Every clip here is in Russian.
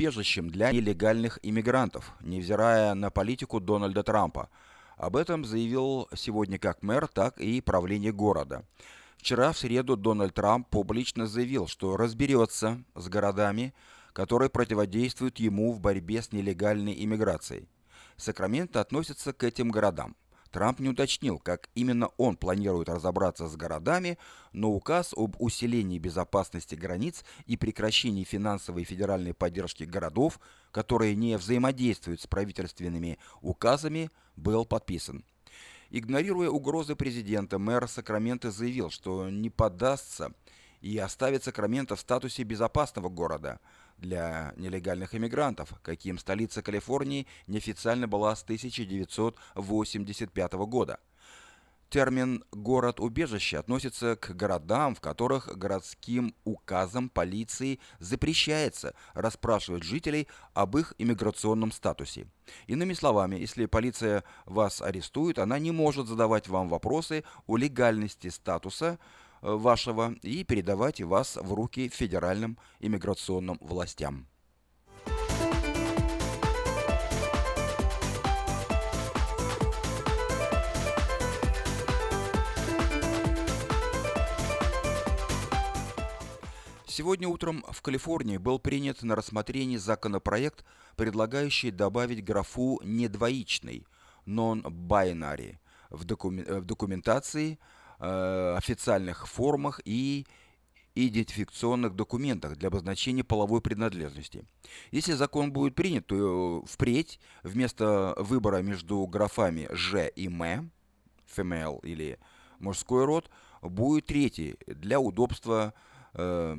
убежищем для нелегальных иммигрантов, невзирая на политику Дональда Трампа. Об этом заявил сегодня как мэр, так и правление города. Вчера, в среду, Дональд Трамп публично заявил, что разберется с городами, которые противодействуют ему в борьбе с нелегальной иммиграцией. Сакраменто относится к этим городам. Трамп не уточнил, как именно он планирует разобраться с городами, но указ об усилении безопасности границ и прекращении финансовой федеральной поддержки городов, которые не взаимодействуют с правительственными указами, был подписан. Игнорируя угрозы президента, мэр Сакрамента заявил, что не поддастся и оставит Сакраменто в статусе безопасного города – для нелегальных иммигрантов, каким столица Калифорнии неофициально была с 1985 года. Термин «город-убежище» относится к городам, в которых городским указом полиции запрещается расспрашивать жителей об их иммиграционном статусе. Иными словами, если полиция вас арестует, она не может задавать вам вопросы о легальности статуса, вашего и передавать вас в руки федеральным иммиграционным властям. Сегодня утром в Калифорнии был принят на рассмотрение законопроект, предлагающий добавить графу «недвоичный» non-binary в, докумен- в документации Э, официальных формах и идентификационных документах для обозначения половой принадлежности. Если закон будет принят, то впредь вместо выбора между графами «ж» и «м», female или мужской род, будет третий для удобства э,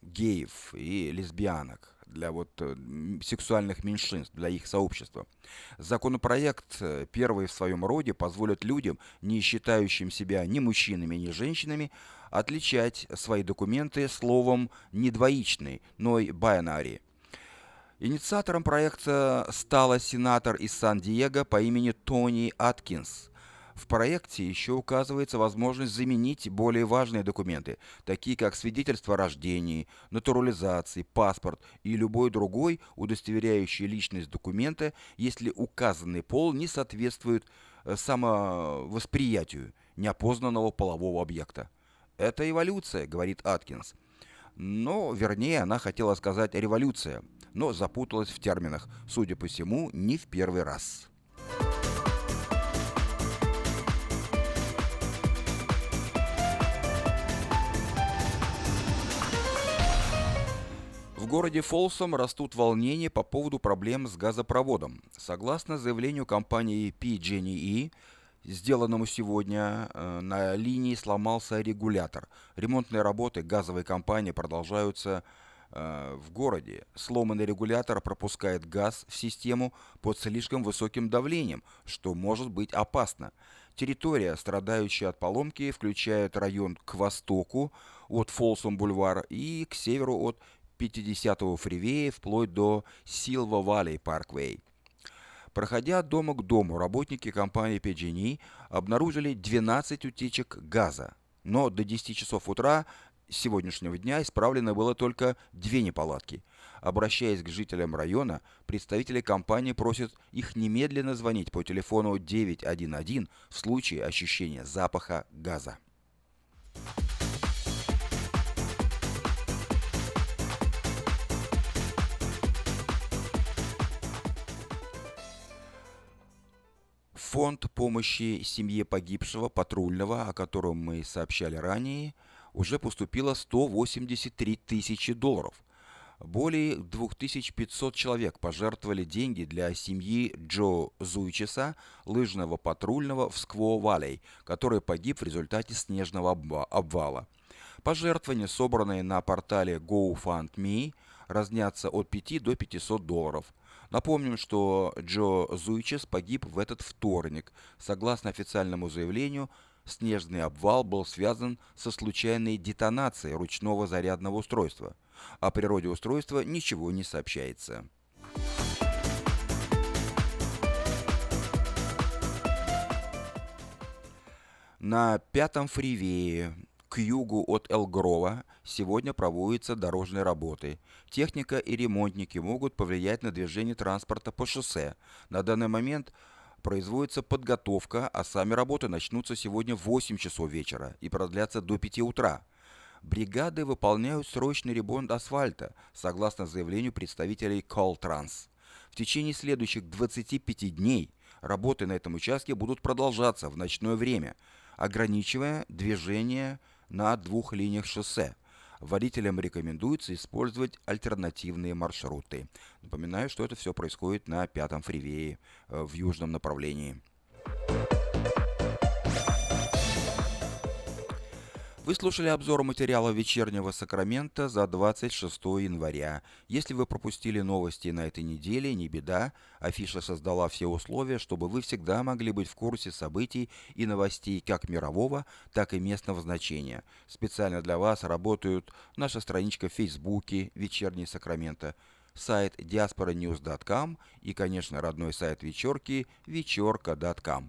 геев и лесбиянок для вот э, сексуальных меньшинств, для их сообщества. Законопроект, э, первый в своем роде, позволит людям, не считающим себя ни мужчинами, ни женщинами, отличать свои документы словом не двоичный, но и binary. Инициатором проекта стала сенатор из Сан-Диего по имени Тони Аткинс – в проекте еще указывается возможность заменить более важные документы, такие как свидетельство о рождении, натурализации, паспорт и любой другой удостоверяющий личность документа, если указанный пол не соответствует э, самовосприятию неопознанного полового объекта. Это эволюция, говорит Аткинс. Но, вернее, она хотела сказать революция, но запуталась в терминах, судя по всему, не в первый раз. Городе Фолсом растут волнения по поводу проблем с газопроводом. Согласно заявлению компании PG&E, сделанному сегодня, э, на линии сломался регулятор. Ремонтные работы газовой компании продолжаются э, в городе. Сломанный регулятор пропускает газ в систему под слишком высоким давлением, что может быть опасно. Территория, страдающая от поломки, включает район к востоку от Фолсом-Бульвар и к северу от 50-го фривея вплоть до Силва Валлей Парквей. Проходя от дома к дому, работники компании PG&E обнаружили 12 утечек газа, но до 10 часов утра сегодняшнего дня исправлено было только две неполадки. Обращаясь к жителям района, представители компании просят их немедленно звонить по телефону 911 в случае ощущения запаха газа. Фонд помощи семье погибшего патрульного, о котором мы сообщали ранее, уже поступило 183 тысячи долларов. Более 2500 человек пожертвовали деньги для семьи Джо Зуйчеса, лыжного патрульного в Скво-Валей, который погиб в результате снежного обвала. Пожертвования, собранные на портале GoFundMe, разнятся от 5 до 500 долларов – Напомним, что Джо Зуйчес погиб в этот вторник. Согласно официальному заявлению, снежный обвал был связан со случайной детонацией ручного зарядного устройства. О природе устройства ничего не сообщается. На пятом фривее к югу от Элгрова сегодня проводятся дорожные работы. Техника и ремонтники могут повлиять на движение транспорта по шоссе. На данный момент производится подготовка, а сами работы начнутся сегодня в 8 часов вечера и продлятся до 5 утра. Бригады выполняют срочный ремонт асфальта, согласно заявлению представителей Колтранс. В течение следующих 25 дней работы на этом участке будут продолжаться в ночное время, ограничивая движение на двух линиях шоссе. Водителям рекомендуется использовать альтернативные маршруты. Напоминаю, что это все происходит на пятом фривее э, в южном направлении. Вы слушали обзор материала вечернего Сакрамента за 26 января. Если вы пропустили новости на этой неделе, не беда. Афиша создала все условия, чтобы вы всегда могли быть в курсе событий и новостей как мирового, так и местного значения. Специально для вас работают наша страничка в Фейсбуке «Вечерний Сакрамента», сайт diasporanews.com и, конечно, родной сайт вечерки вечерка.com.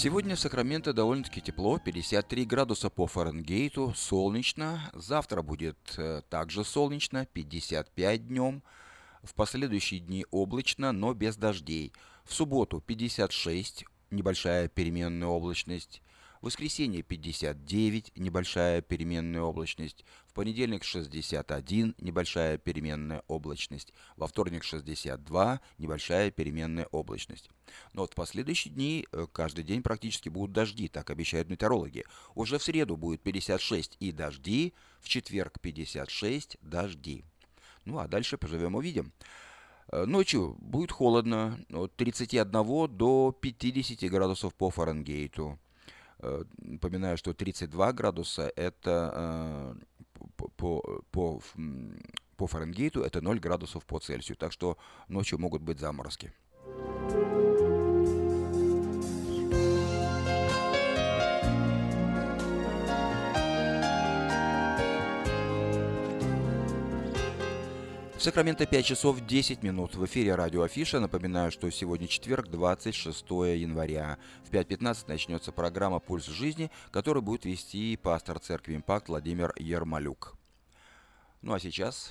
Сегодня в Сакраменто довольно-таки тепло, 53 градуса по Фаренгейту, солнечно. Завтра будет э, также солнечно, 55 днем. В последующие дни облачно, но без дождей. В субботу 56, небольшая переменная облачность. Воскресенье 59, небольшая переменная облачность. Понедельник 61, небольшая переменная облачность. Во вторник 62, небольшая переменная облачность. Но вот в последующие дни э, каждый день практически будут дожди, так обещают метеорологи. Уже в среду будет 56 и дожди, в четверг 56 дожди. Ну а дальше поживем увидим. Э, ночью будет холодно, от 31 до 50 градусов по Фаренгейту. Э, напоминаю, что 32 градуса это по, по, по Фаренгейту это 0 градусов по Цельсию. Так что ночью могут быть заморозки. В Сакраменто 5 часов 10 минут. В эфире радио Афиша. Напоминаю, что сегодня четверг, 26 января. В 5.15 начнется программа «Пульс жизни», которую будет вести пастор церкви «Импакт» Владимир Ермолюк. Ну а сейчас...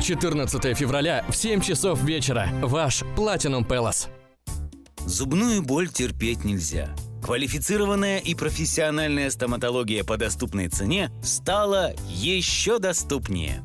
14 февраля в 7 часов вечера. Ваш Platinum Palace. Зубную боль терпеть нельзя – Квалифицированная и профессиональная стоматология по доступной цене стала еще доступнее.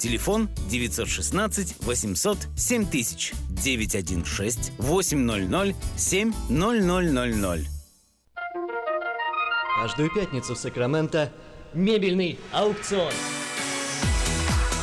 Телефон 916 800 7000 916 800 7000. Каждую пятницу в Сакраменто мебельный аукцион.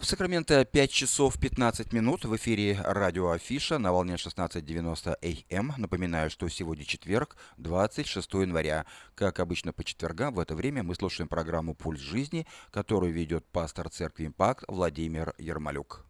В Сакраменто 5 часов 15 минут в эфире радио Афиша на волне 16.90 АМ. Напоминаю, что сегодня четверг, 26 января. Как обычно по четвергам в это время мы слушаем программу «Пульс жизни», которую ведет пастор церкви «Импакт» Владимир Ермолюк.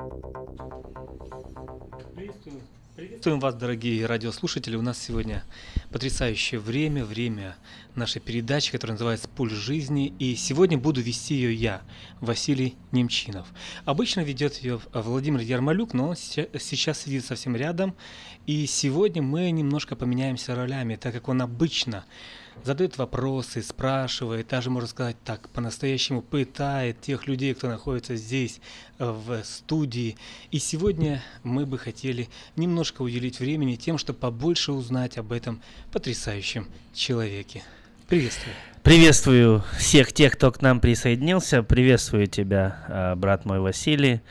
Приветствуем вас, дорогие радиослушатели. У нас сегодня потрясающее время, время нашей передачи, которая называется «Пульс жизни». И сегодня буду вести ее я, Василий Немчинов. Обычно ведет ее Владимир Ярмолюк, но он сейчас сидит совсем рядом. И сегодня мы немножко поменяемся ролями, так как он обычно задает вопросы, спрашивает, даже, можно сказать так, по-настоящему пытает тех людей, кто находится здесь, э, в студии. И сегодня мы бы хотели немножко уделить времени тем, чтобы побольше узнать об этом потрясающем человеке. Приветствую. Приветствую всех тех, кто к нам присоединился. Приветствую тебя, э, брат мой Василий.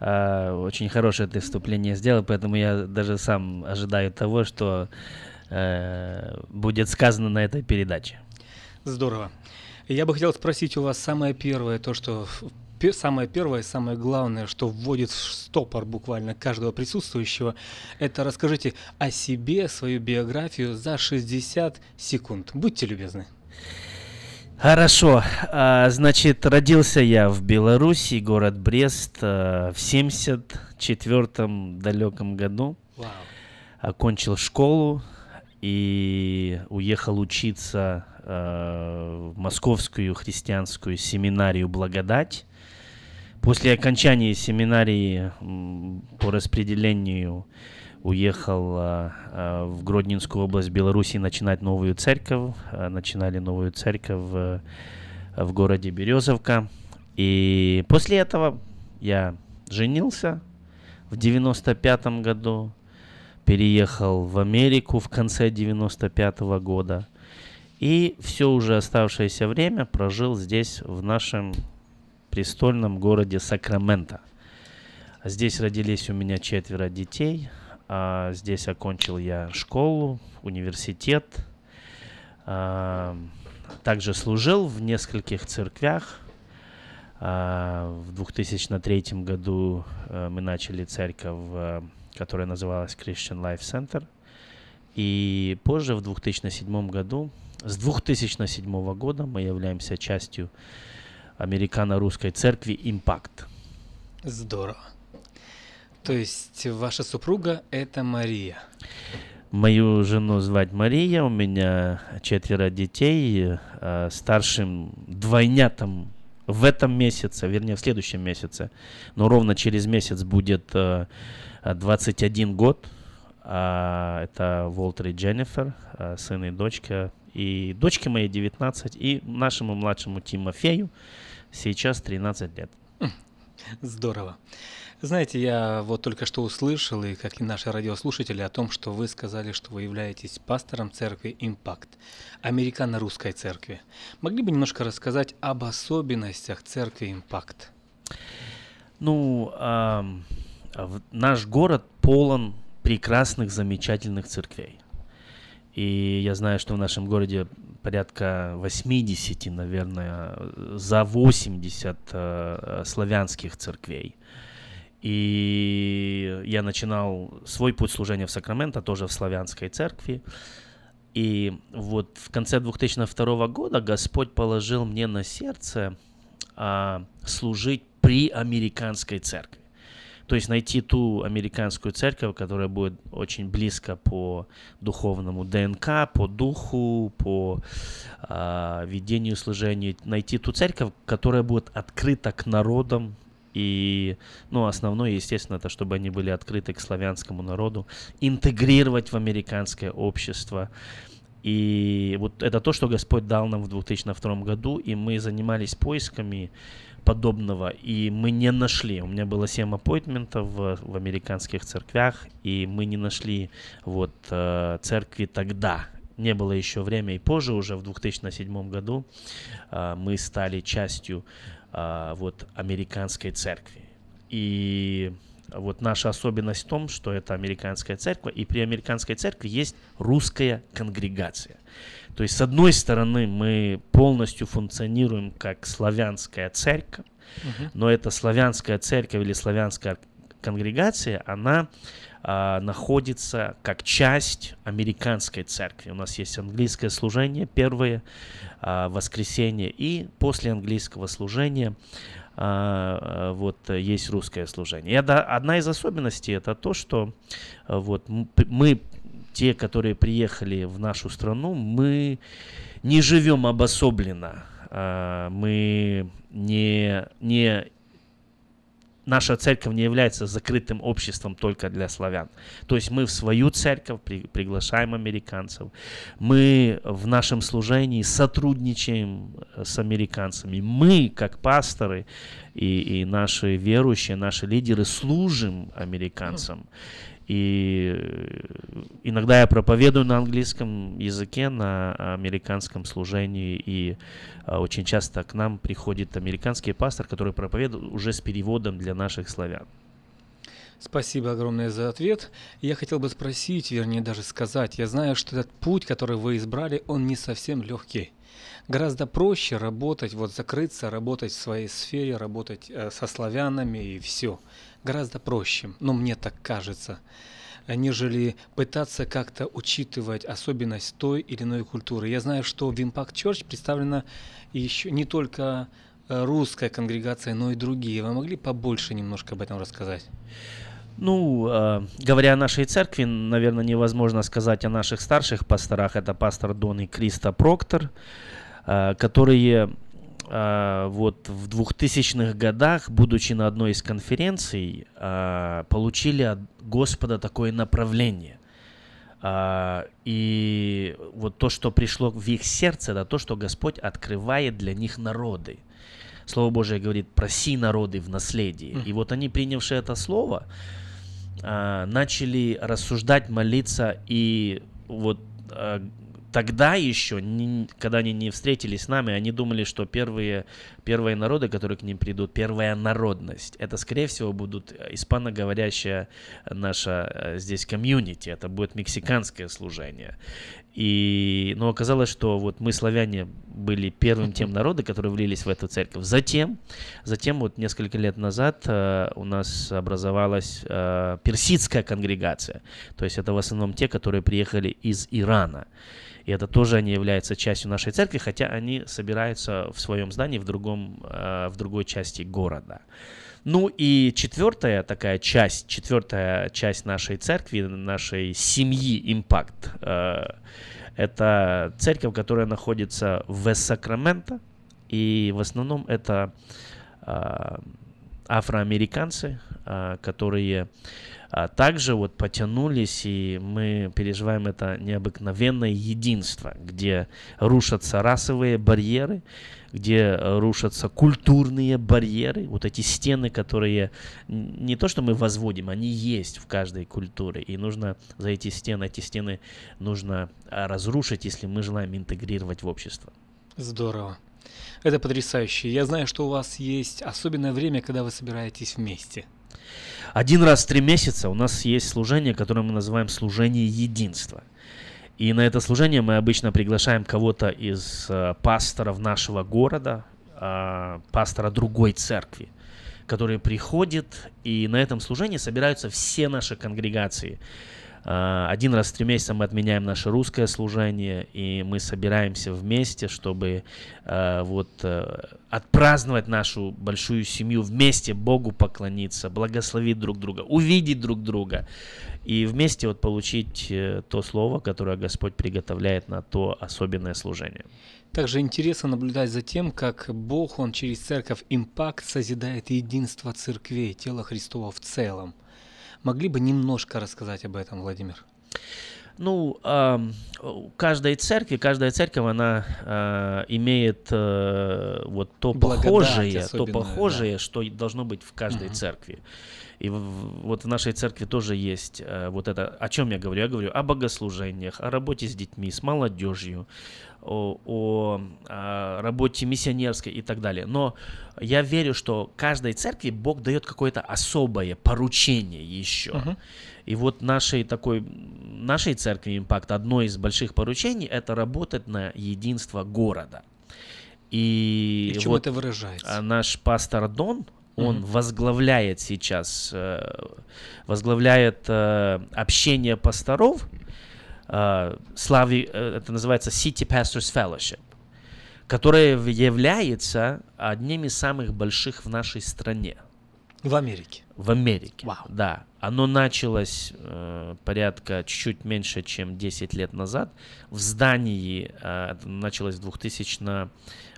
Э, очень хорошее ты вступление сделал, поэтому я даже сам ожидаю того, что Э, будет сказано на этой передаче. Здорово. Я бы хотел спросить у вас самое первое, то, что самое первое, самое главное, что вводит в стопор буквально каждого присутствующего, это расскажите о себе, свою биографию за 60 секунд. Будьте любезны. Хорошо. А, значит, родился я в Беларуси, город Брест, а, в 74-м далеком году. Вау. Окончил школу и уехал учиться а, в Московскую христианскую семинарию «Благодать». После окончания семинарии по распределению уехал а, а, в Гродненскую область Беларуси начинать новую церковь. А, начинали новую церковь в, в городе Березовка. И после этого я женился в 95 году, переехал в Америку в конце 95 -го года. И все уже оставшееся время прожил здесь, в нашем престольном городе Сакраменто. Здесь родились у меня четверо детей – а, здесь окончил я школу, университет. А, также служил в нескольких церквях. А, в 2003 году а, мы начали церковь, а, которая называлась Christian Life Center. И позже, в 2007 году, с 2007 года мы являемся частью американо-русской церкви Impact. Здорово. То есть ваша супруга это Мария? Мою жену звать Мария, у меня четверо детей, э, старшим двойнятам в этом месяце, вернее в следующем месяце, но ровно через месяц будет э, 21 год. А это Волтер и Дженнифер, э, сын и дочка. И дочке моей 19, и нашему младшему Тимофею сейчас 13 лет. Здорово. Знаете, я вот только что услышал, и как и наши радиослушатели, о том, что вы сказали, что вы являетесь пастором церкви «Импакт», американо-русской церкви. Могли бы немножко рассказать об особенностях церкви «Импакт»? Ну, э, наш город полон прекрасных, замечательных церквей. И я знаю, что в нашем городе порядка 80, наверное, за 80 э, славянских церквей. И я начинал свой путь служения в Сакраменто, тоже в славянской церкви. И вот в конце 2002 года Господь положил мне на сердце а, служить при американской церкви. То есть найти ту американскую церковь, которая будет очень близко по духовному ДНК, по духу, по а, ведению служения. Найти ту церковь, которая будет открыта к народам и, ну, основное, естественно, это чтобы они были открыты к славянскому народу, интегрировать в американское общество. И вот это то, что Господь дал нам в 2002 году, и мы занимались поисками подобного, и мы не нашли. У меня было 7 аппойтментов в, в американских церквях, и мы не нашли вот э, церкви тогда. Не было еще время, и позже, уже в 2007 году, э, мы стали частью а, вот американской церкви. И вот наша особенность в том, что это американская церковь, и при американской церкви есть русская конгрегация. То есть, с одной стороны, мы полностью функционируем как славянская церковь, uh-huh. но эта славянская церковь или славянская конгрегация, она а, находится как часть американской церкви. У нас есть английское служение, первое а, воскресенье, и после английского служения вот есть русское служение. И одна из особенностей это то, что вот мы, те, которые приехали в нашу страну, мы не живем обособленно, мы не, не наша церковь не является закрытым обществом только для славян. То есть мы в свою церковь при, приглашаем американцев. Мы в нашем служении сотрудничаем э, с американцами. Мы, как пасторы и, и наши верующие, наши лидеры, служим американцам. И э, иногда я проповедую на английском языке, на американском служении, и а, очень часто к нам приходит американский пастор, который проповедует уже с переводом для наших славян. Спасибо огромное за ответ. Я хотел бы спросить, вернее даже сказать, я знаю, что этот путь, который вы избрали, он не совсем легкий. Гораздо проще работать, вот закрыться, работать в своей сфере, работать э, со славянами и все. Гораздо проще, но мне так кажется, нежели пытаться как-то учитывать особенность той или иной культуры. Я знаю, что в Impact Church представлена еще не только э, русская конгрегация, но и другие. Вы могли побольше немножко об этом рассказать? Ну, э, говоря о нашей церкви, наверное, невозможно сказать о наших старших пасторах. Это пастор Дон и Криста Проктор, э, которые вот в 2000-х годах, будучи на одной из конференций, э, получили от Господа такое направление. Uh, и вот то, что пришло в их сердце, это то, что Господь открывает для них народы. Слово Божие говорит, проси народы в наследии. И вот они, принявшие это слово, начали рассуждать, молиться, и вот тогда еще, не, когда они не встретились с нами, они думали, что первые, первые народы, которые к ним придут, первая народность, это, скорее всего, будут испаноговорящая наша э, здесь комьюнити, это будет мексиканское служение. И, но оказалось, что вот мы, славяне, были первым тем народом, которые влились в эту церковь. Затем, затем вот несколько лет назад э, у нас образовалась э, персидская конгрегация. То есть это в основном те, которые приехали из Ирана. И это тоже они являются частью нашей церкви, хотя они собираются в своем здании в, другом, э, в другой части города. Ну и четвертая такая часть, четвертая часть нашей церкви, нашей семьи Импакт, э, это церковь, которая находится в Вест-Сакраменто, и в основном это э, афроамериканцы, которые а также вот потянулись, и мы переживаем это необыкновенное единство, где рушатся расовые барьеры, где рушатся культурные барьеры, вот эти стены, которые не то, что мы возводим, они есть в каждой культуре, и нужно за эти стены, эти стены нужно а, разрушить, если мы желаем интегрировать в общество. Здорово. Это потрясающе. Я знаю, что у вас есть особенное время, когда вы собираетесь вместе – один раз в три месяца у нас есть служение, которое мы называем служение единства. И на это служение мы обычно приглашаем кого-то из э, пасторов нашего города, э, пастора другой церкви, который приходит, и на этом служении собираются все наши конгрегации. Э, один раз в три месяца мы отменяем наше русское служение, и мы собираемся вместе, чтобы э, вот э, отпраздновать нашу большую семью вместе, Богу поклониться, благословить друг друга, увидеть друг друга и вместе вот получить то слово, которое Господь приготовляет на то особенное служение. Также интересно наблюдать за тем, как Бог, Он через церковь Импакт созидает единство церквей, тела Христова в целом. Могли бы немножко рассказать об этом, Владимир? Ну, каждой церкви, каждая церковь, она э, имеет э, вот то похожее, то похожее, да. что должно быть в каждой угу. церкви. И вот в нашей церкви тоже есть э, вот это, о чем я говорю? Я говорю о богослужениях, о работе с детьми, с молодежью, о, о, о работе миссионерской и так далее. Но я верю, что каждой церкви Бог дает какое-то особое поручение еще. Uh-huh. И вот нашей такой, нашей церкви Импакт, одно из больших поручений – это работать на единство города. И, и чем вот это выражается? А, наш пастор Дон, он mm-hmm. возглавляет сейчас, э, возглавляет э, общение пасторов, э, слави, это называется City Pastors Fellowship, которое является одним из самых больших в нашей стране. В Америке. В Америке. Вау. Да. Оно началось э, порядка чуть-чуть меньше, чем 10 лет назад. В здании, э, это началось в 2000,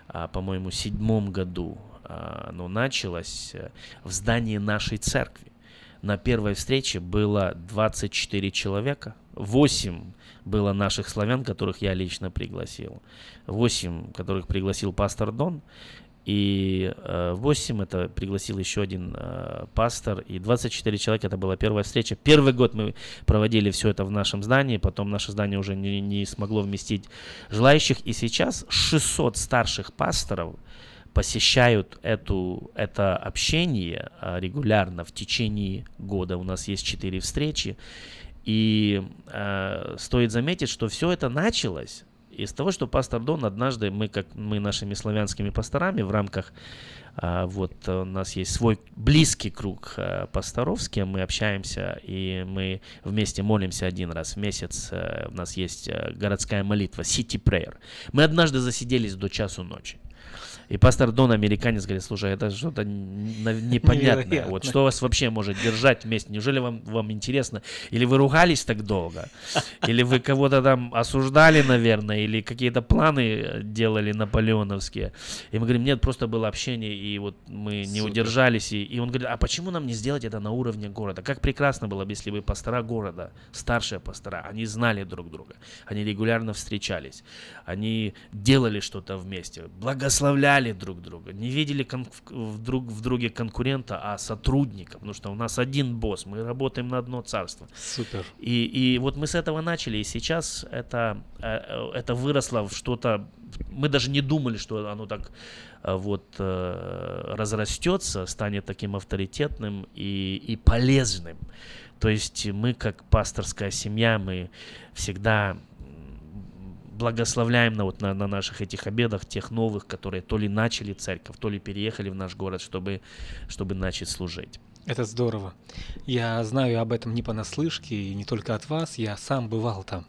э, по-моему, седьмом году. Э, оно началось э, в здании нашей церкви. На первой встрече было 24 человека. 8 было наших славян, которых я лично пригласил. 8, которых пригласил пастор Дон. И э, 8 это пригласил еще один э, пастор, и 24 человека это была первая встреча. Первый год мы проводили все это в нашем здании, потом наше здание уже не, не смогло вместить желающих, и сейчас 600 старших пасторов посещают эту, это общение а, регулярно в течение года. У нас есть четыре встречи. И э, стоит заметить, что все это началось из того, что пастор Дон однажды, мы как мы нашими славянскими пасторами в рамках, а, вот у нас есть свой близкий круг а, пасторов, с кем мы общаемся, и мы вместе молимся один раз в месяц. А, у нас есть а, городская молитва, City Prayer. Мы однажды засиделись до часу ночи. И пастор Дон, американец, говорит, слушай, это что-то непонятное. Вот что вас вообще может держать вместе? Неужели вам, вам интересно? Или вы ругались так долго? Или вы кого-то там осуждали, наверное? Или какие-то планы делали наполеоновские? И мы говорим, нет, просто было общение, и вот мы не Супер. удержались. И, и он говорит, а почему нам не сделать это на уровне города? Как прекрасно было бы, если бы пастора города, старшие пастора, они знали друг друга. Они регулярно встречались. Они делали что-то вместе. Благословляли уважали друг друга, не видели кон- в, друг, в друге конкурента, а сотрудника, потому что у нас один босс, мы работаем на одно царство. Супер. И, и вот мы с этого начали, и сейчас это, э, это выросло в что-то, мы даже не думали, что оно так э, вот э, разрастется, станет таким авторитетным и, и полезным. То есть мы как пасторская семья, мы всегда благословляем на, вот, на, на наших этих обедах тех новых, которые то ли начали церковь, то ли переехали в наш город, чтобы, чтобы начать служить. Это здорово. Я знаю об этом не понаслышке, и не только от вас, я сам бывал там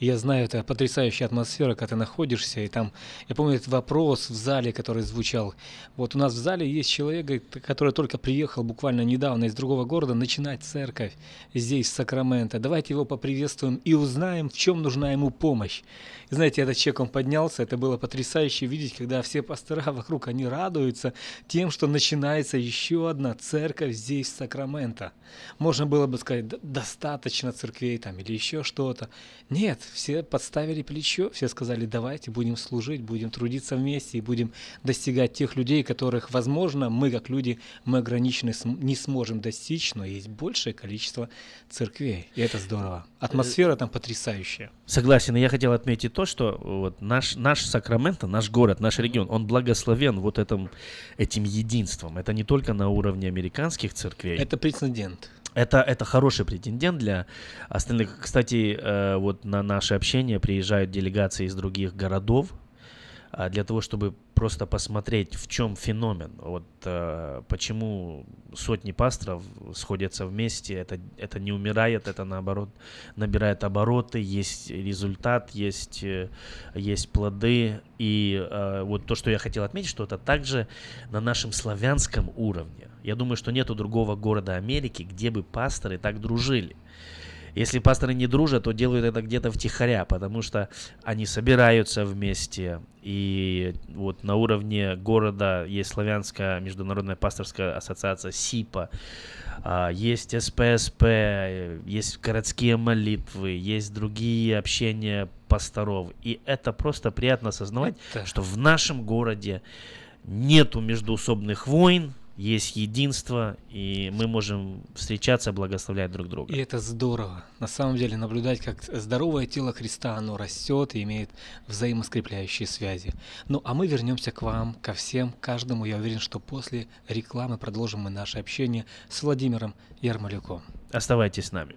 я знаю, это потрясающая атмосфера, когда ты находишься, и там, я помню этот вопрос в зале, который звучал. Вот у нас в зале есть человек, который только приехал буквально недавно из другого города начинать церковь здесь, в Сакраменто. Давайте его поприветствуем и узнаем, в чем нужна ему помощь. И знаете, этот человек, он поднялся, это было потрясающе видеть, когда все пастора вокруг, они радуются тем, что начинается еще одна церковь здесь, в Сакраменто. Можно было бы сказать, достаточно церквей там или еще что-то. Нет, все подставили плечо, все сказали, давайте будем служить, будем трудиться вместе и будем достигать тех людей, которых, возможно, мы как люди, мы ограничены, не сможем достичь, но есть большее количество церквей, и это здорово. Атмосфера там потрясающая. Согласен, и я хотел отметить то, что вот наш, наш Сакраменто, наш город, наш регион, он благословен вот этим, этим единством. Это не только на уровне американских церквей. Это прецедент. Это, это хороший претендент для остальных. Кстати, э, вот на наше общение приезжают делегации из других городов, для того, чтобы просто посмотреть, в чем феномен. Вот э, почему сотни пасторов сходятся вместе, это, это не умирает, это наоборот набирает обороты, есть результат, есть, э, есть плоды. И э, вот то, что я хотел отметить, что это также на нашем славянском уровне. Я думаю, что нету другого города Америки, где бы пасторы так дружили. Если пасторы не дружат, то делают это где-то втихаря, потому что они собираются вместе. И вот на уровне города есть Славянская международная пасторская ассоциация СИПа, а, есть СПСП, есть городские молитвы, есть другие общения пасторов. И это просто приятно осознавать, это... что в нашем городе нету междуусобных войн, есть единство, и мы можем встречаться, благословлять друг друга. И это здорово. На самом деле наблюдать, как здоровое тело Христа, оно растет и имеет взаимоскрепляющие связи. Ну, а мы вернемся к вам, ко всем, каждому. Я уверен, что после рекламы продолжим мы наше общение с Владимиром Ярмолюком. Оставайтесь с нами.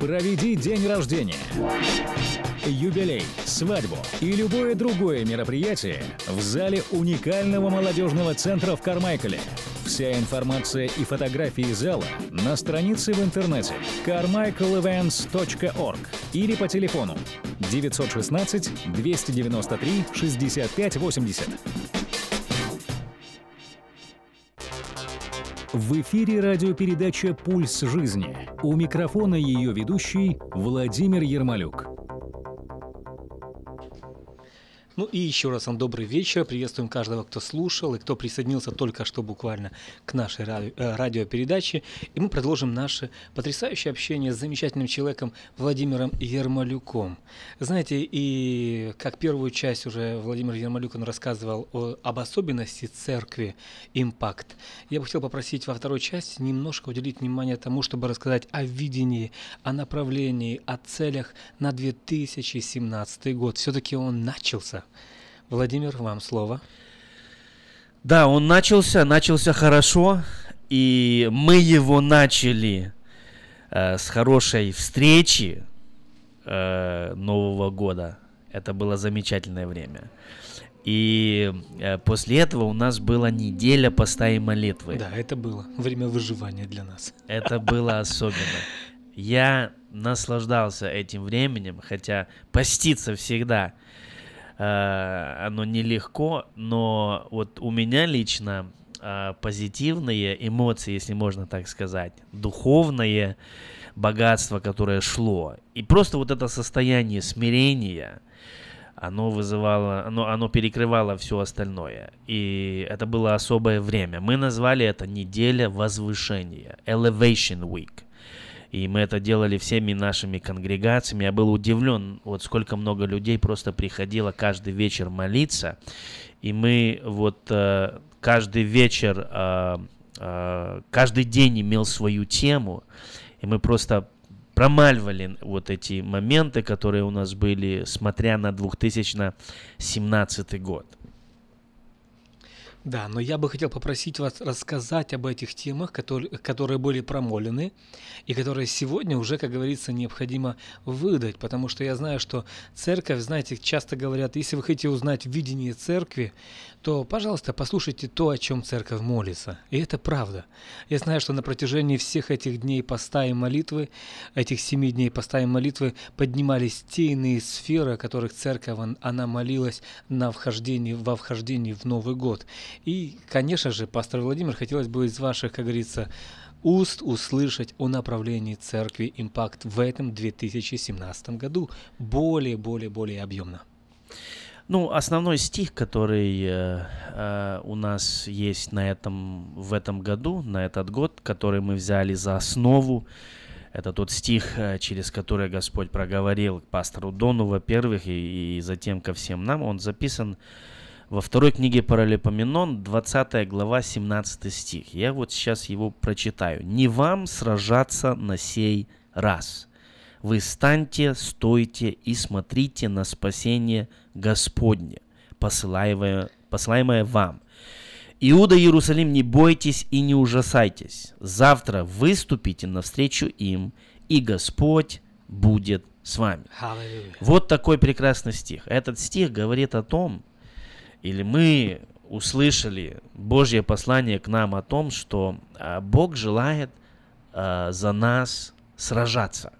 Проведи день рождения юбилей, свадьбу и любое другое мероприятие в зале уникального молодежного центра в Кармайкале. Вся информация и фотографии зала на странице в интернете carmichaelevents.org или по телефону 916 293 6580. В эфире радиопередача «Пульс жизни». У микрофона ее ведущий Владимир Ермолюк. Ну и еще раз вам добрый вечер. Приветствуем каждого, кто слушал и кто присоединился только что буквально к нашей радио, э, радиопередаче. И мы продолжим наше потрясающее общение с замечательным человеком Владимиром Ермолюком. Знаете, и как первую часть уже Владимир Ермолюк он рассказывал о, об особенности церкви «Импакт». Я бы хотел попросить во второй части немножко уделить внимание тому, чтобы рассказать о видении, о направлении, о целях на 2017 год. Все-таки он начался. Владимир, вам слово. Да, он начался, начался хорошо, и мы его начали э, с хорошей встречи э, Нового года. Это было замечательное время. И э, после этого у нас была неделя поста и молитвы. Да, это было время выживания для нас. Это было особенно. Я наслаждался этим временем, хотя поститься всегда – оно нелегко, но вот у меня лично э, позитивные эмоции, если можно так сказать, духовное богатство, которое шло, и просто вот это состояние смирения, оно вызывало, оно, оно перекрывало все остальное. И это было особое время. Мы назвали это неделя возвышения, Elevation Week. И мы это делали всеми нашими конгрегациями. Я был удивлен, вот сколько много людей просто приходило каждый вечер молиться. И мы вот э, каждый вечер, э, э, каждый день имел свою тему. И мы просто промаливали вот эти моменты, которые у нас были, смотря на 2017 год. Да, но я бы хотел попросить вас рассказать об этих темах, которые, которые были промолены и которые сегодня уже, как говорится, необходимо выдать, потому что я знаю, что церковь, знаете, часто говорят, если вы хотите узнать видение церкви, то, пожалуйста, послушайте то, о чем церковь молится. И это правда. Я знаю, что на протяжении всех этих дней поста и молитвы, этих семи дней поста и молитвы, поднимались те иные сферы, о которых церковь, она молилась на вхождении, во вхождении в Новый год. И, конечно же, пастор Владимир, хотелось бы из ваших, как говорится, уст услышать о направлении церкви «Импакт» в этом 2017 году более, более, более объемно. Ну, основной стих, который э, э, у нас есть на этом, в этом году, на этот год, который мы взяли за основу, это тот стих, э, через который Господь проговорил к пастору Дону, во-первых, и, и затем ко всем нам. Он записан во второй книге Паралипоменон, 20 глава, 17 стих. Я вот сейчас его прочитаю. «Не вам сражаться на сей раз. Вы станьте, стойте и смотрите на спасение Господне, посылаемое, посылаемое вам. Иуда Иерусалим, не бойтесь и не ужасайтесь. Завтра выступите навстречу им, и Господь будет с вами. Hallelujah. Вот такой прекрасный стих. Этот стих говорит о том, или мы услышали Божье послание к нам о том, что а, Бог желает а, за нас сражаться.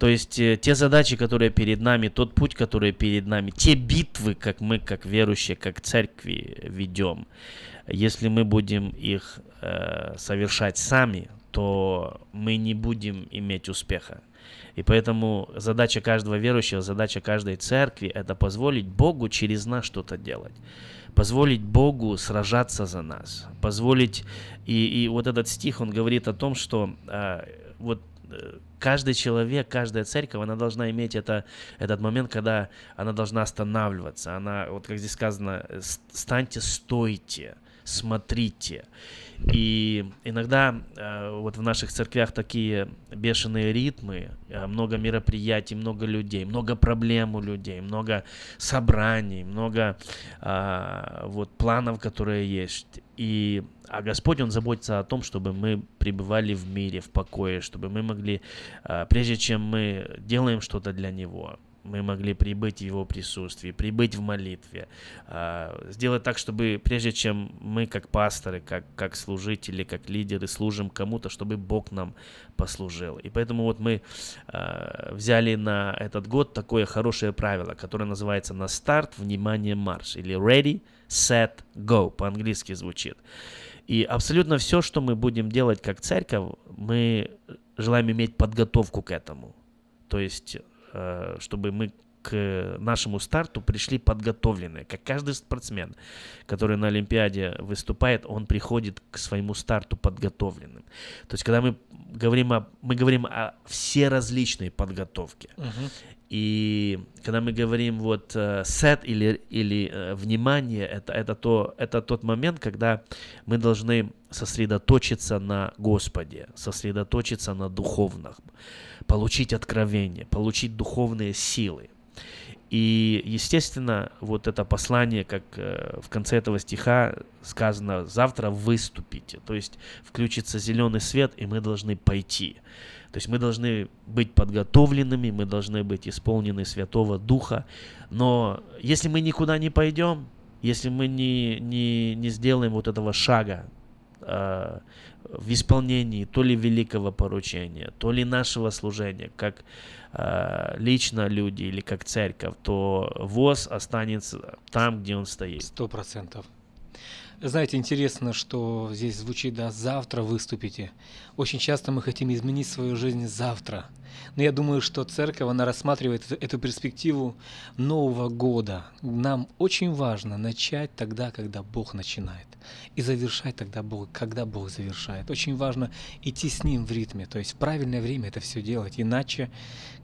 То есть э, те задачи, которые перед нами, тот путь, который перед нами, те битвы, как мы, как верующие, как церкви ведем, если мы будем их э, совершать сами, то мы не будем иметь успеха. И поэтому задача каждого верующего, задача каждой церкви – это позволить Богу через нас что-то делать. Позволить Богу сражаться за нас. Позволить… И, и вот этот стих, он говорит о том, что э, вот каждый человек, каждая церковь, она должна иметь это, этот момент, когда она должна останавливаться. Она, вот как здесь сказано, станьте, стойте, смотрите. И иногда э, вот в наших церквях такие бешеные ритмы, э, много мероприятий, много людей, много проблем у людей, много собраний, много э, вот планов, которые есть. И а Господь, Он заботится о том, чтобы мы пребывали в мире, в покое, чтобы мы могли, прежде чем мы делаем что-то для Него, мы могли прибыть в Его присутствии, прибыть в молитве, а, сделать так, чтобы прежде чем мы как пасторы, как, как служители, как лидеры служим кому-то, чтобы Бог нам послужил. И поэтому вот мы а, взяли на этот год такое хорошее правило, которое называется «На старт, внимание, марш» или «Ready, set, go» по-английски звучит. И абсолютно все, что мы будем делать как церковь, мы желаем иметь подготовку к этому. То есть, чтобы мы к нашему старту пришли подготовленные. Как каждый спортсмен, который на Олимпиаде выступает, он приходит к своему старту подготовленным. То есть, когда мы говорим о, мы говорим о все различной подготовке. Uh-huh. И когда мы говорим вот э, сет или, или uh, внимание, это, это, то, это тот момент, когда мы должны сосредоточиться на Господе, сосредоточиться на духовном, получить откровение, получить духовные силы. И, естественно, вот это послание, как э, в конце этого стиха сказано, завтра выступите, то есть включится зеленый свет, и мы должны пойти. То есть мы должны быть подготовленными, мы должны быть исполнены Святого Духа. Но если мы никуда не пойдем, если мы не, не, не сделаем вот этого шага э, в исполнении то ли великого поручения, то ли нашего служения, как э, лично люди или как церковь, то ВОЗ останется там, где он стоит. Сто процентов. Знаете, интересно, что здесь звучит, да, завтра выступите. Очень часто мы хотим изменить свою жизнь завтра. Но я думаю, что церковь, она рассматривает эту перспективу Нового года. Нам очень важно начать тогда, когда Бог начинает. И завершать тогда Бог, когда Бог завершает. Очень важно идти с Ним в ритме, то есть в правильное время это все делать. Иначе,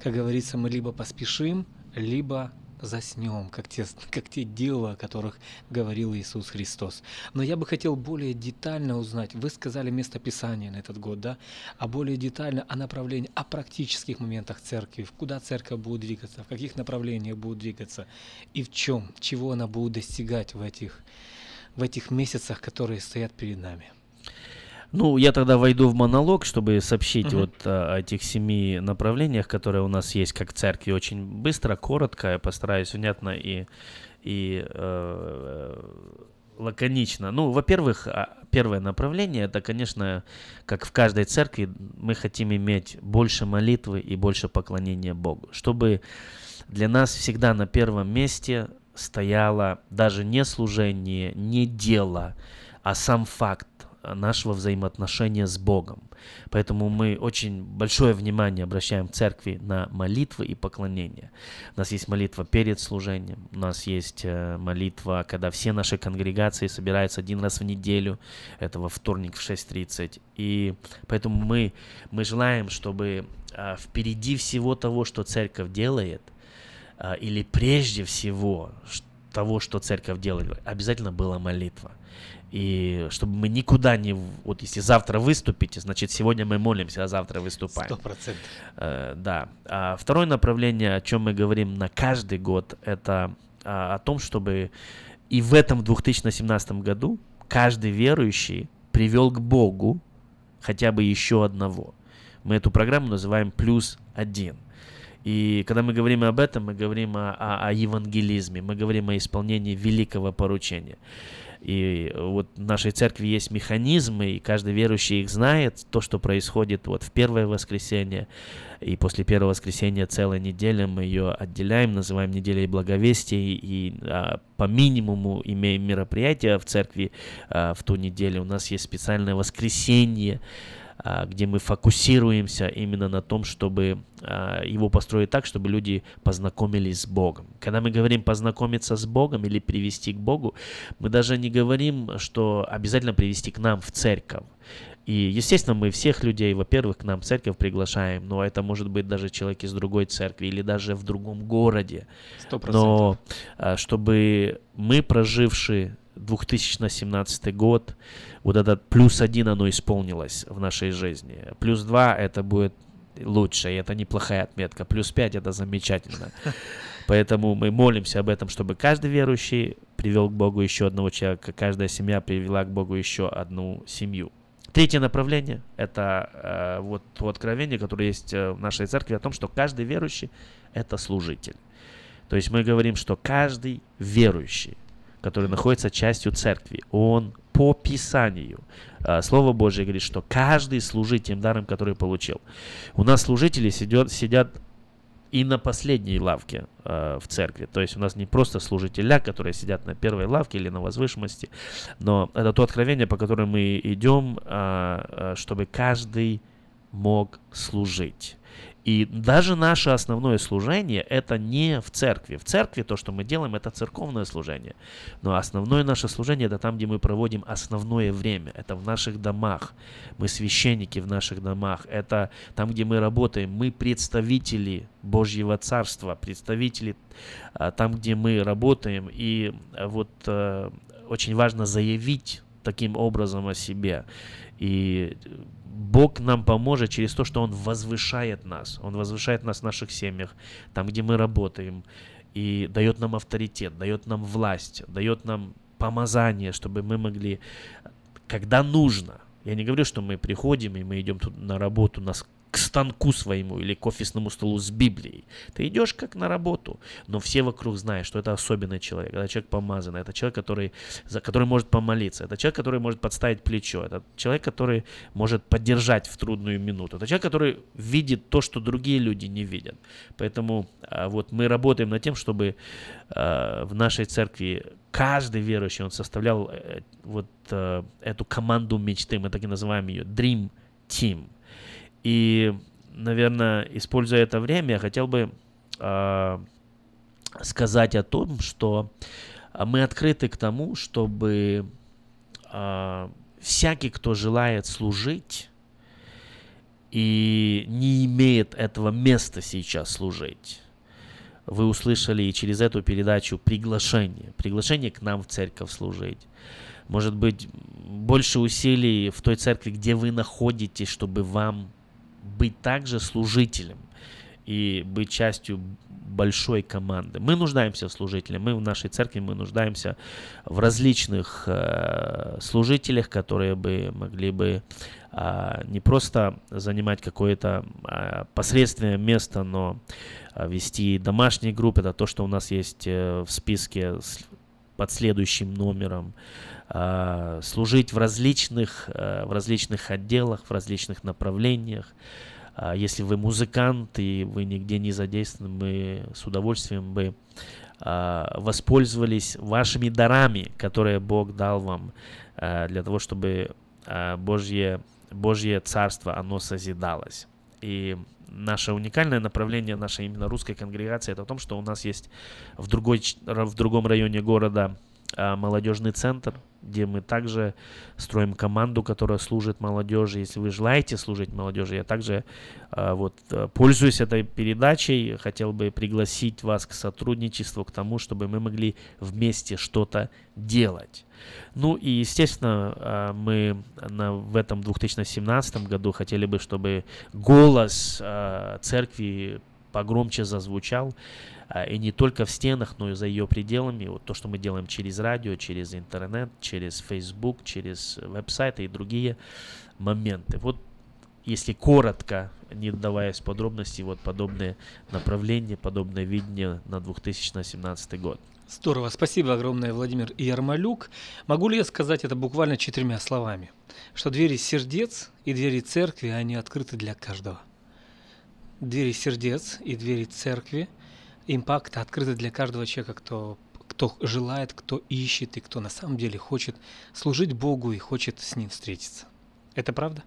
как говорится, мы либо поспешим, либо заснем, как те, как те дела, о которых говорил Иисус Христос. Но я бы хотел более детально узнать, вы сказали место Писания на этот год, да, а более детально о направлении, о практических моментах церкви, куда церковь будет двигаться, в каких направлениях будет двигаться и в чем, чего она будет достигать в этих, в этих месяцах, которые стоят перед нами. Ну, я тогда войду в монолог, чтобы сообщить uh-huh. вот о этих семи направлениях, которые у нас есть как церкви. Очень быстро, коротко, я постараюсь внятно и, и э, лаконично. Ну, во-первых, а, первое направление, это, конечно, как в каждой церкви, мы хотим иметь больше молитвы и больше поклонения Богу. Чтобы для нас всегда на первом месте стояло даже не служение, не дело, а сам факт нашего взаимоотношения с Богом. Поэтому мы очень большое внимание обращаем в церкви на молитвы и поклонение. У нас есть молитва перед служением, у нас есть э, молитва, когда все наши конгрегации собираются один раз в неделю, это во вторник в 6.30. И поэтому мы, мы желаем, чтобы а, впереди всего того, что церковь делает, или прежде всего того, что церковь делает, обязательно была молитва. И чтобы мы никуда не... Вот если завтра выступите, значит, сегодня мы молимся, а завтра выступаем. Сто процентов. Э, да. А второе направление, о чем мы говорим на каждый год, это а, о том, чтобы и в этом 2017 году каждый верующий привел к Богу хотя бы еще одного. Мы эту программу называем «Плюс один». И когда мы говорим об этом, мы говорим о, о, о евангелизме, мы говорим о исполнении великого поручения. И вот в нашей церкви есть механизмы, и каждый верующий их знает, то, что происходит вот в первое воскресенье, и после первого воскресенья целая неделя мы ее отделяем, называем неделей благовестия, и а, по минимуму имеем мероприятия в церкви а, в ту неделю. У нас есть специальное воскресенье, где мы фокусируемся именно на том, чтобы а, его построить так, чтобы люди познакомились с Богом. Когда мы говорим познакомиться с Богом или привести к Богу, мы даже не говорим, что обязательно привести к нам в церковь. И, естественно, мы всех людей, во-первых, к нам в церковь приглашаем, но это может быть даже человек из другой церкви или даже в другом городе. 100%. Но а, чтобы мы, прожившие 2017 год, вот этот плюс один оно исполнилось в нашей жизни. Плюс два это будет лучше, и это неплохая отметка. Плюс пять это замечательно. Поэтому мы молимся об этом, чтобы каждый верующий привел к Богу еще одного человека, каждая семья привела к Богу еще одну семью. Третье направление – это э, вот то откровение, которое есть э, в нашей церкви о том, что каждый верующий – это служитель. То есть мы говорим, что каждый верующий который находится частью церкви. Он по Писанию. А, Слово Божье говорит, что каждый служит тем даром, который получил. У нас служители сидят, сидят и на последней лавке э, в церкви. То есть у нас не просто служителя, которые сидят на первой лавке или на возвышенности, но это то откровение, по которому мы идем, э, чтобы каждый мог служить. И даже наше основное служение это не в церкви. В церкви то, что мы делаем, это церковное служение. Но основное наше служение это там, где мы проводим основное время. Это в наших домах. Мы священники в наших домах. Это там, где мы работаем. Мы представители Божьего Царства, представители а, там, где мы работаем. И а, вот а, очень важно заявить таким образом о себе. И Бог нам поможет через то, что Он возвышает нас. Он возвышает нас в наших семьях, там, где мы работаем, и дает нам авторитет, дает нам власть, дает нам помазание, чтобы мы могли, когда нужно, я не говорю, что мы приходим и мы идем тут на работу, нас к станку своему или к офисному столу с Библией. Ты идешь как на работу, но все вокруг знают, что это особенный человек, это человек помазанный, это человек, который, за, который может помолиться, это человек, который может подставить плечо, это человек, который может поддержать в трудную минуту, это человек, который видит то, что другие люди не видят. Поэтому а, вот мы работаем над тем, чтобы а, в нашей церкви каждый верующий, он составлял э, вот э, эту команду мечты, мы так и называем ее Dream Team – и, наверное, используя это время, я хотел бы э, сказать о том, что мы открыты к тому, чтобы э, всякий, кто желает служить и не имеет этого места сейчас служить, вы услышали и через эту передачу приглашение, приглашение к нам в церковь служить. Может быть, больше усилий в той церкви, где вы находитесь, чтобы вам быть также служителем и быть частью большой команды. Мы нуждаемся в служителях. Мы в нашей церкви мы нуждаемся в различных э, служителях, которые бы могли бы э, не просто занимать какое-то э, посредственное место, но э, вести домашние группы. Это то, что у нас есть э, в списке с, под следующим номером. Э, служить в различных, э, в различных отделах, в различных направлениях. А если вы музыкант и вы нигде не задействованы, мы с удовольствием бы а, воспользовались вашими дарами, которые Бог дал вам а, для того, чтобы Божье, Божье Царство, оно созидалось. И наше уникальное направление нашей именно русской конгрегации это о том, что у нас есть в, другой, в другом районе города молодежный центр, где мы также строим команду, которая служит молодежи. Если вы желаете служить молодежи, я также а, вот э, пользуюсь этой передачей, хотел бы пригласить вас к сотрудничеству, к тому, чтобы мы могли вместе что-то делать. Ну и, естественно, а, мы в этом 2017 году хотели бы, чтобы голос а, церкви погромче зазвучал. А, и не только в стенах, но и за ее пределами. Вот то, что мы делаем через радио, через интернет, через Facebook, через веб-сайты и другие моменты. Вот если коротко, не вдаваясь в подробности, вот подобные направления, подобное видение на 2017 год. Здорово, спасибо огромное, Владимир Ярмолюк. Могу ли я сказать это буквально четырьмя словами? Что двери сердец и двери церкви, они открыты для каждого. Двери сердец и двери церкви – импакт открыты для каждого человека, кто, кто желает, кто ищет и кто на самом деле хочет служить Богу и хочет с Ним встретиться. Это правда?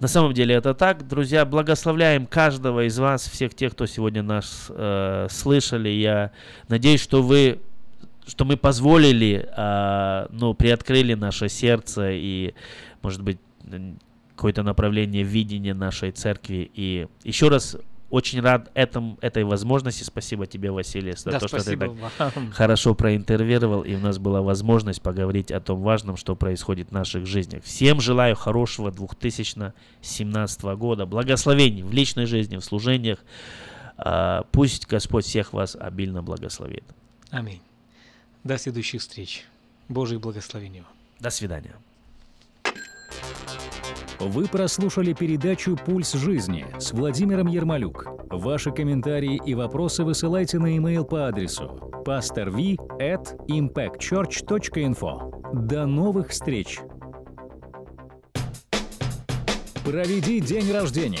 На самом деле это так. Друзья, благословляем каждого из вас, всех тех, кто сегодня нас э, слышали. Я надеюсь, что вы что мы позволили, э, ну, приоткрыли наше сердце и, может быть, какое-то направление видения нашей церкви. И еще раз очень рад этом, этой возможности. Спасибо тебе, Василий, за да, то, что ты так вам. хорошо проинтервьюировал, и у нас была возможность поговорить о том важном, что происходит в наших жизнях. Всем желаю хорошего 2017 года, благословений в личной жизни, в служениях. А, пусть Господь всех вас обильно благословит. Аминь. До следующих встреч. Божьих благословений. До свидания. Вы прослушали передачу «Пульс жизни» с Владимиром Ермолюк. Ваши комментарии и вопросы высылайте на e-mail по адресу pastorv at impactchurch.info. До новых встреч! Проведи день рождения,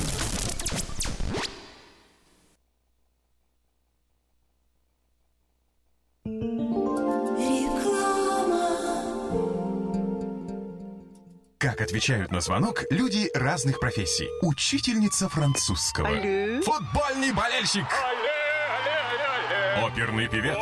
Как отвечают на звонок люди разных профессий. Учительница французского. Алле. Футбольный болельщик. Оперный певец.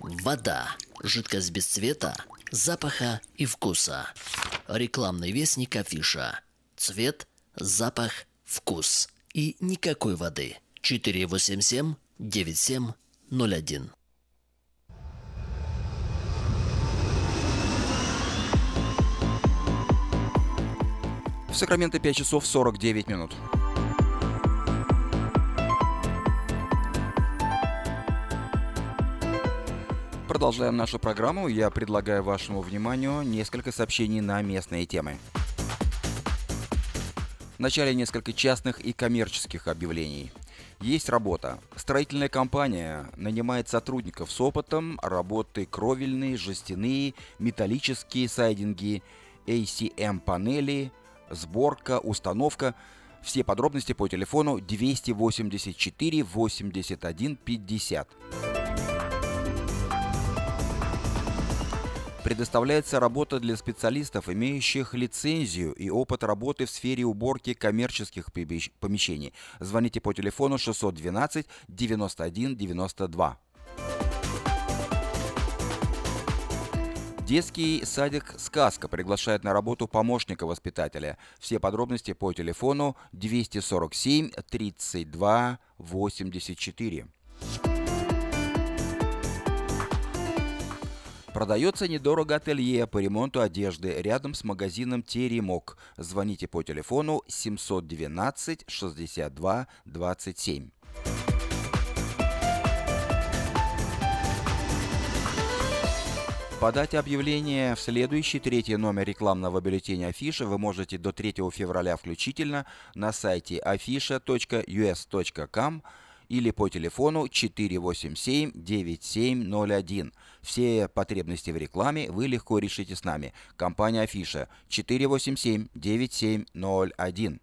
Вода. Жидкость без цвета, запаха и вкуса. Рекламный вестник афиша. Цвет, запах, вкус. И никакой воды. 487-9701. В Сакраменто 5 часов 49 минут. Продолжаем нашу программу. Я предлагаю вашему вниманию несколько сообщений на местные темы. Вначале несколько частных и коммерческих объявлений. Есть работа. Строительная компания нанимает сотрудников с опытом работы кровельные, жестяные, металлические сайдинги, ACM-панели, сборка, установка. Все подробности по телефону 284 81 50. Предоставляется работа для специалистов, имеющих лицензию и опыт работы в сфере уборки коммерческих помещений. Звоните по телефону 612 91 92. Детский садик «Сказка» приглашает на работу помощника воспитателя. Все подробности по телефону 247 32 84. Продается недорого ателье по ремонту одежды рядом с магазином Теремок. Звоните по телефону 712 62 27. Подать объявление в следующий третий номер рекламного бюллетеня Афиша вы можете до 3 февраля включительно на сайте afisha.us.com или по телефону 487-9701. Все потребности в рекламе вы легко решите с нами. Компания Афиша 487-9701.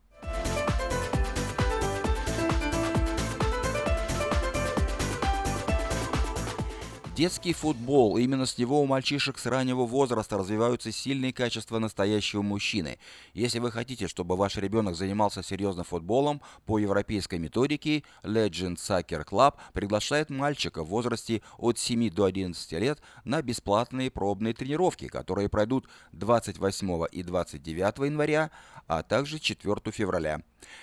Детский футбол. Именно с него у мальчишек с раннего возраста развиваются сильные качества настоящего мужчины. Если вы хотите, чтобы ваш ребенок занимался серьезно футболом, по европейской методике Legend Soccer Club приглашает мальчика в возрасте от 7 до 11 лет на бесплатные пробные тренировки, которые пройдут 28 и 29 января, а также 4 февраля.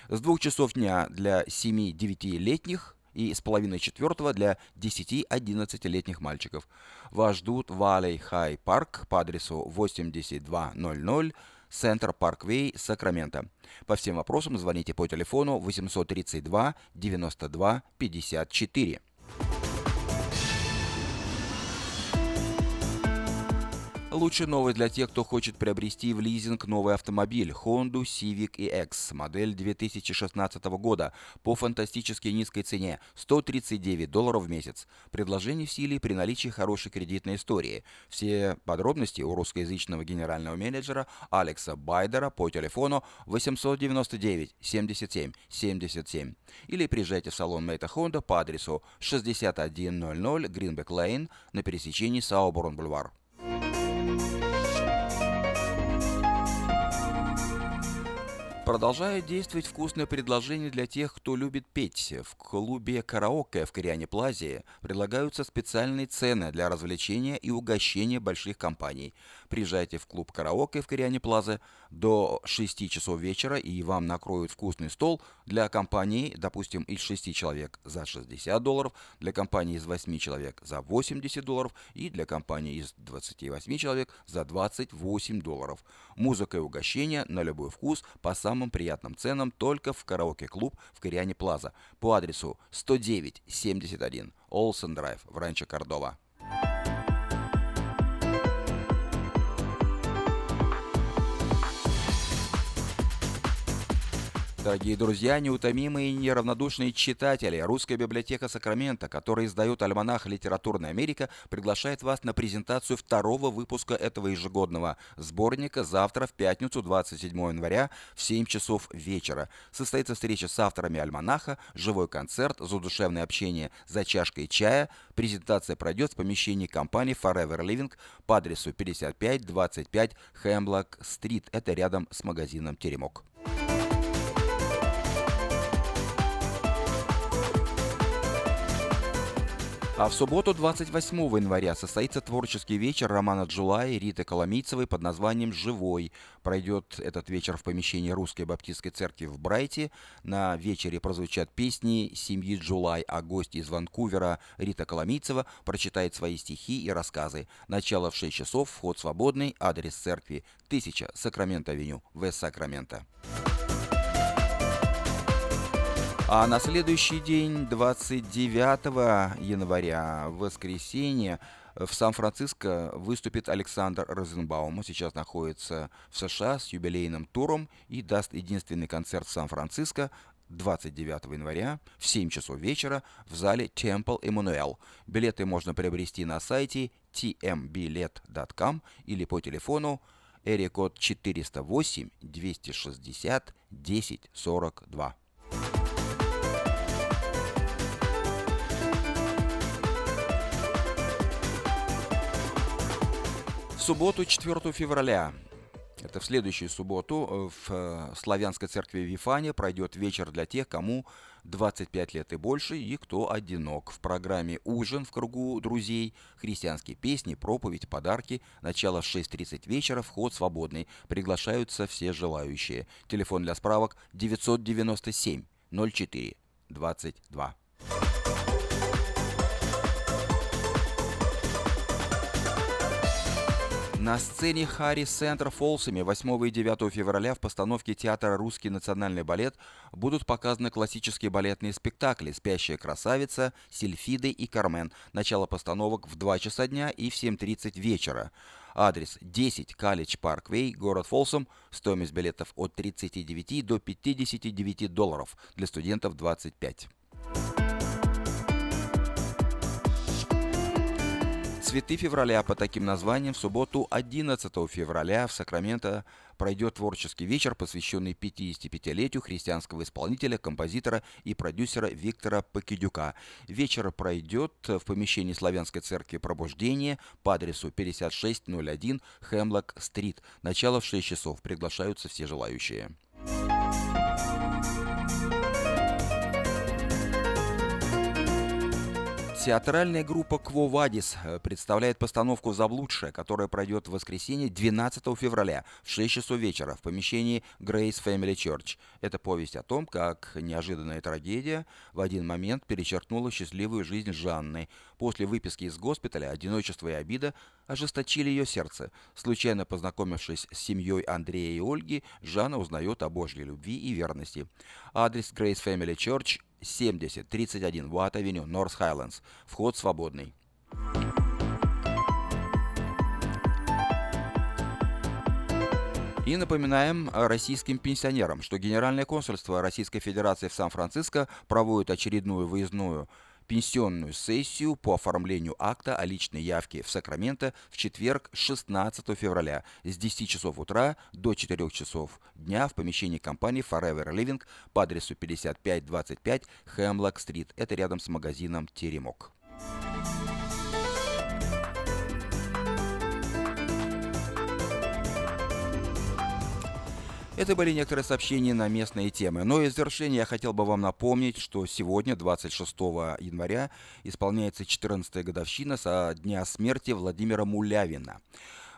С двух часов дня для 7-9-летних и с половиной четвертого для 10-11-летних мальчиков. Вас ждут в Valley High Park по адресу 8200 Центр Парквей, Сакраменто. По всем вопросам звоните по телефону 832 92 54. Лучшая новость для тех, кто хочет приобрести в лизинг новый автомобиль Honda Civic EX, модель 2016 года, по фантастически низкой цене – 139 долларов в месяц. Предложение в силе при наличии хорошей кредитной истории. Все подробности у русскоязычного генерального менеджера Алекса Байдера по телефону 899 77 77 или приезжайте в салон Мейта Honda по адресу 6100 Greenback Lane на пересечении Сауборн-Бульвар. Продолжает действовать вкусное предложение для тех, кто любит петь. В клубе «Караоке» в Кориане Плазе предлагаются специальные цены для развлечения и угощения больших компаний. Приезжайте в клуб «Караоке» в Кориане Плазе до 6 часов вечера, и вам накроют вкусный стол для компании, допустим, из 6 человек за 60 долларов, для компании из 8 человек за 80 долларов и для компании из 28 человек за 28 долларов. Музыка и угощения на любой вкус по самым приятным ценам только в караоке-клуб в Кориане Плаза по адресу 10971 Олсен Драйв в Ранчо Кордова. Дорогие друзья, неутомимые и неравнодушные читатели, русская библиотека Сакрамента, которая издает альманах «Литературная Америка», приглашает вас на презентацию второго выпуска этого ежегодного сборника завтра, в пятницу, 27 января, в 7 часов вечера. Состоится встреча с авторами альманаха, живой концерт, задушевное общение за чашкой чая. Презентация пройдет в помещении компании Forever Living по адресу 5525 Хемблок-стрит. Это рядом с магазином «Теремок». А в субботу 28 января состоится творческий вечер романа Джулая и Риты Коломийцевой под названием «Живой». Пройдет этот вечер в помещении Русской Баптистской Церкви в Брайте. На вечере прозвучат песни семьи Джулай, а гость из Ванкувера Рита Коломийцева прочитает свои стихи и рассказы. Начало в 6 часов, вход свободный, адрес церкви 1000 Сакраменто-авеню, Вест-Сакраменто. А на следующий день, 29 января, в воскресенье, в Сан-Франциско выступит Александр Розенбаум. Он сейчас находится в США с юбилейным туром и даст единственный концерт в Сан-Франциско 29 января в 7 часов вечера в зале Temple Emmanuel. Билеты можно приобрести на сайте tmbilet.com или по телефону эрикод 408 260 1042. В субботу, 4 февраля, это в следующую субботу, э, в э, Славянской церкви Вифане пройдет вечер для тех, кому 25 лет и больше, и кто одинок. В программе «Ужин в кругу друзей», христианские песни, проповедь, подарки. Начало в 6.30 вечера, вход свободный. Приглашаются все желающие. Телефон для справок 997 04 22. На сцене Харри Центр Фолсами 8 и 9 февраля в постановке театра «Русский национальный балет» будут показаны классические балетные спектакли «Спящая красавица», «Сильфиды» и «Кармен». Начало постановок в 2 часа дня и в 7.30 вечера. Адрес 10 Калич Парквей, город Фолсом. Стоимость билетов от 39 до 59 долларов. Для студентов 25. Цветы февраля по таким названиям в субботу 11 февраля в Сакраменто пройдет творческий вечер, посвященный 55-летию христианского исполнителя, композитора и продюсера Виктора Покидюка. Вечер пройдет в помещении Славянской церкви Пробуждения по адресу 5601 Хемлок-стрит. Начало в 6 часов. Приглашаются все желающие. Театральная группа Кво Вадис представляет постановку «Заблудшая», которая пройдет в воскресенье 12 февраля в 6 часов вечера в помещении Grace Family Church. Это повесть о том, как неожиданная трагедия в один момент перечеркнула счастливую жизнь Жанны. После выписки из госпиталя одиночество и обида ожесточили ее сердце. Случайно познакомившись с семьей Андрея и Ольги, Жанна узнает о Божьей любви и верности. Адрес Grace Family Church 70 31 Water Avenue North Highlands Вход свободный. И напоминаем российским пенсионерам, что Генеральное консульство Российской Федерации в Сан-Франциско проводит очередную выездную пенсионную сессию по оформлению акта о личной явке в Сакраменто в четверг 16 февраля с 10 часов утра до 4 часов дня в помещении компании Forever Living по адресу 5525 Хемлок-стрит. Это рядом с магазином «Теремок». Это были некоторые сообщения на местные темы. Но и в завершение я хотел бы вам напомнить, что сегодня, 26 января, исполняется 14-я годовщина со дня смерти Владимира Мулявина.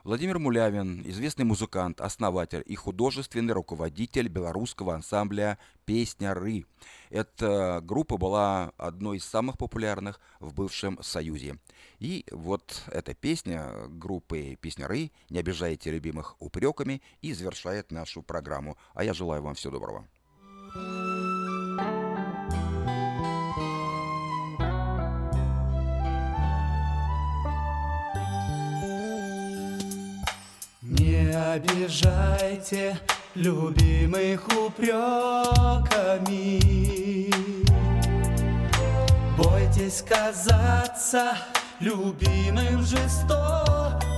Владимир Мулявин – известный музыкант, основатель и художественный руководитель белорусского ансамбля «Песняры». Эта группа была одной из самых популярных в бывшем Союзе. И вот эта песня группы «Песняры» «Не обижайте любимых упреками» и завершает нашу программу. А я желаю вам всего доброго. Не обижайте любимых упреками. Бойтесь казаться любимым жестокими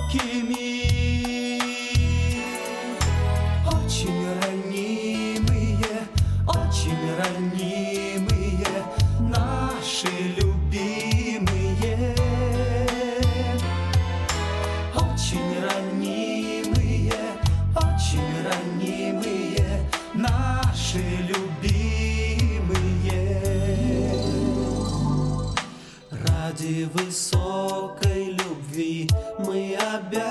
высокой любви мы обязаны.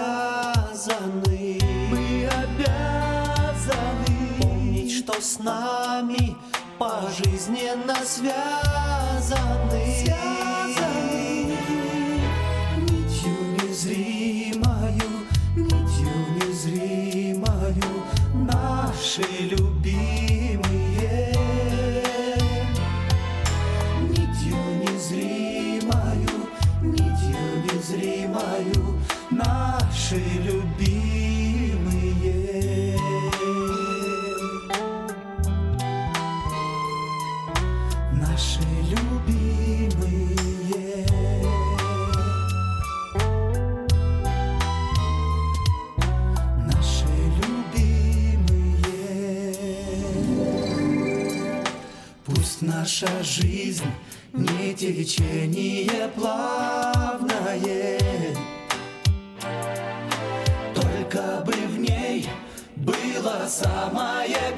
Мы обязаны. Помнить, что с нами пожизненно связаны. Связаны. Нитью незримою, нитью незримою Наши любимые жизнь не течение плавное Только бы в ней было самое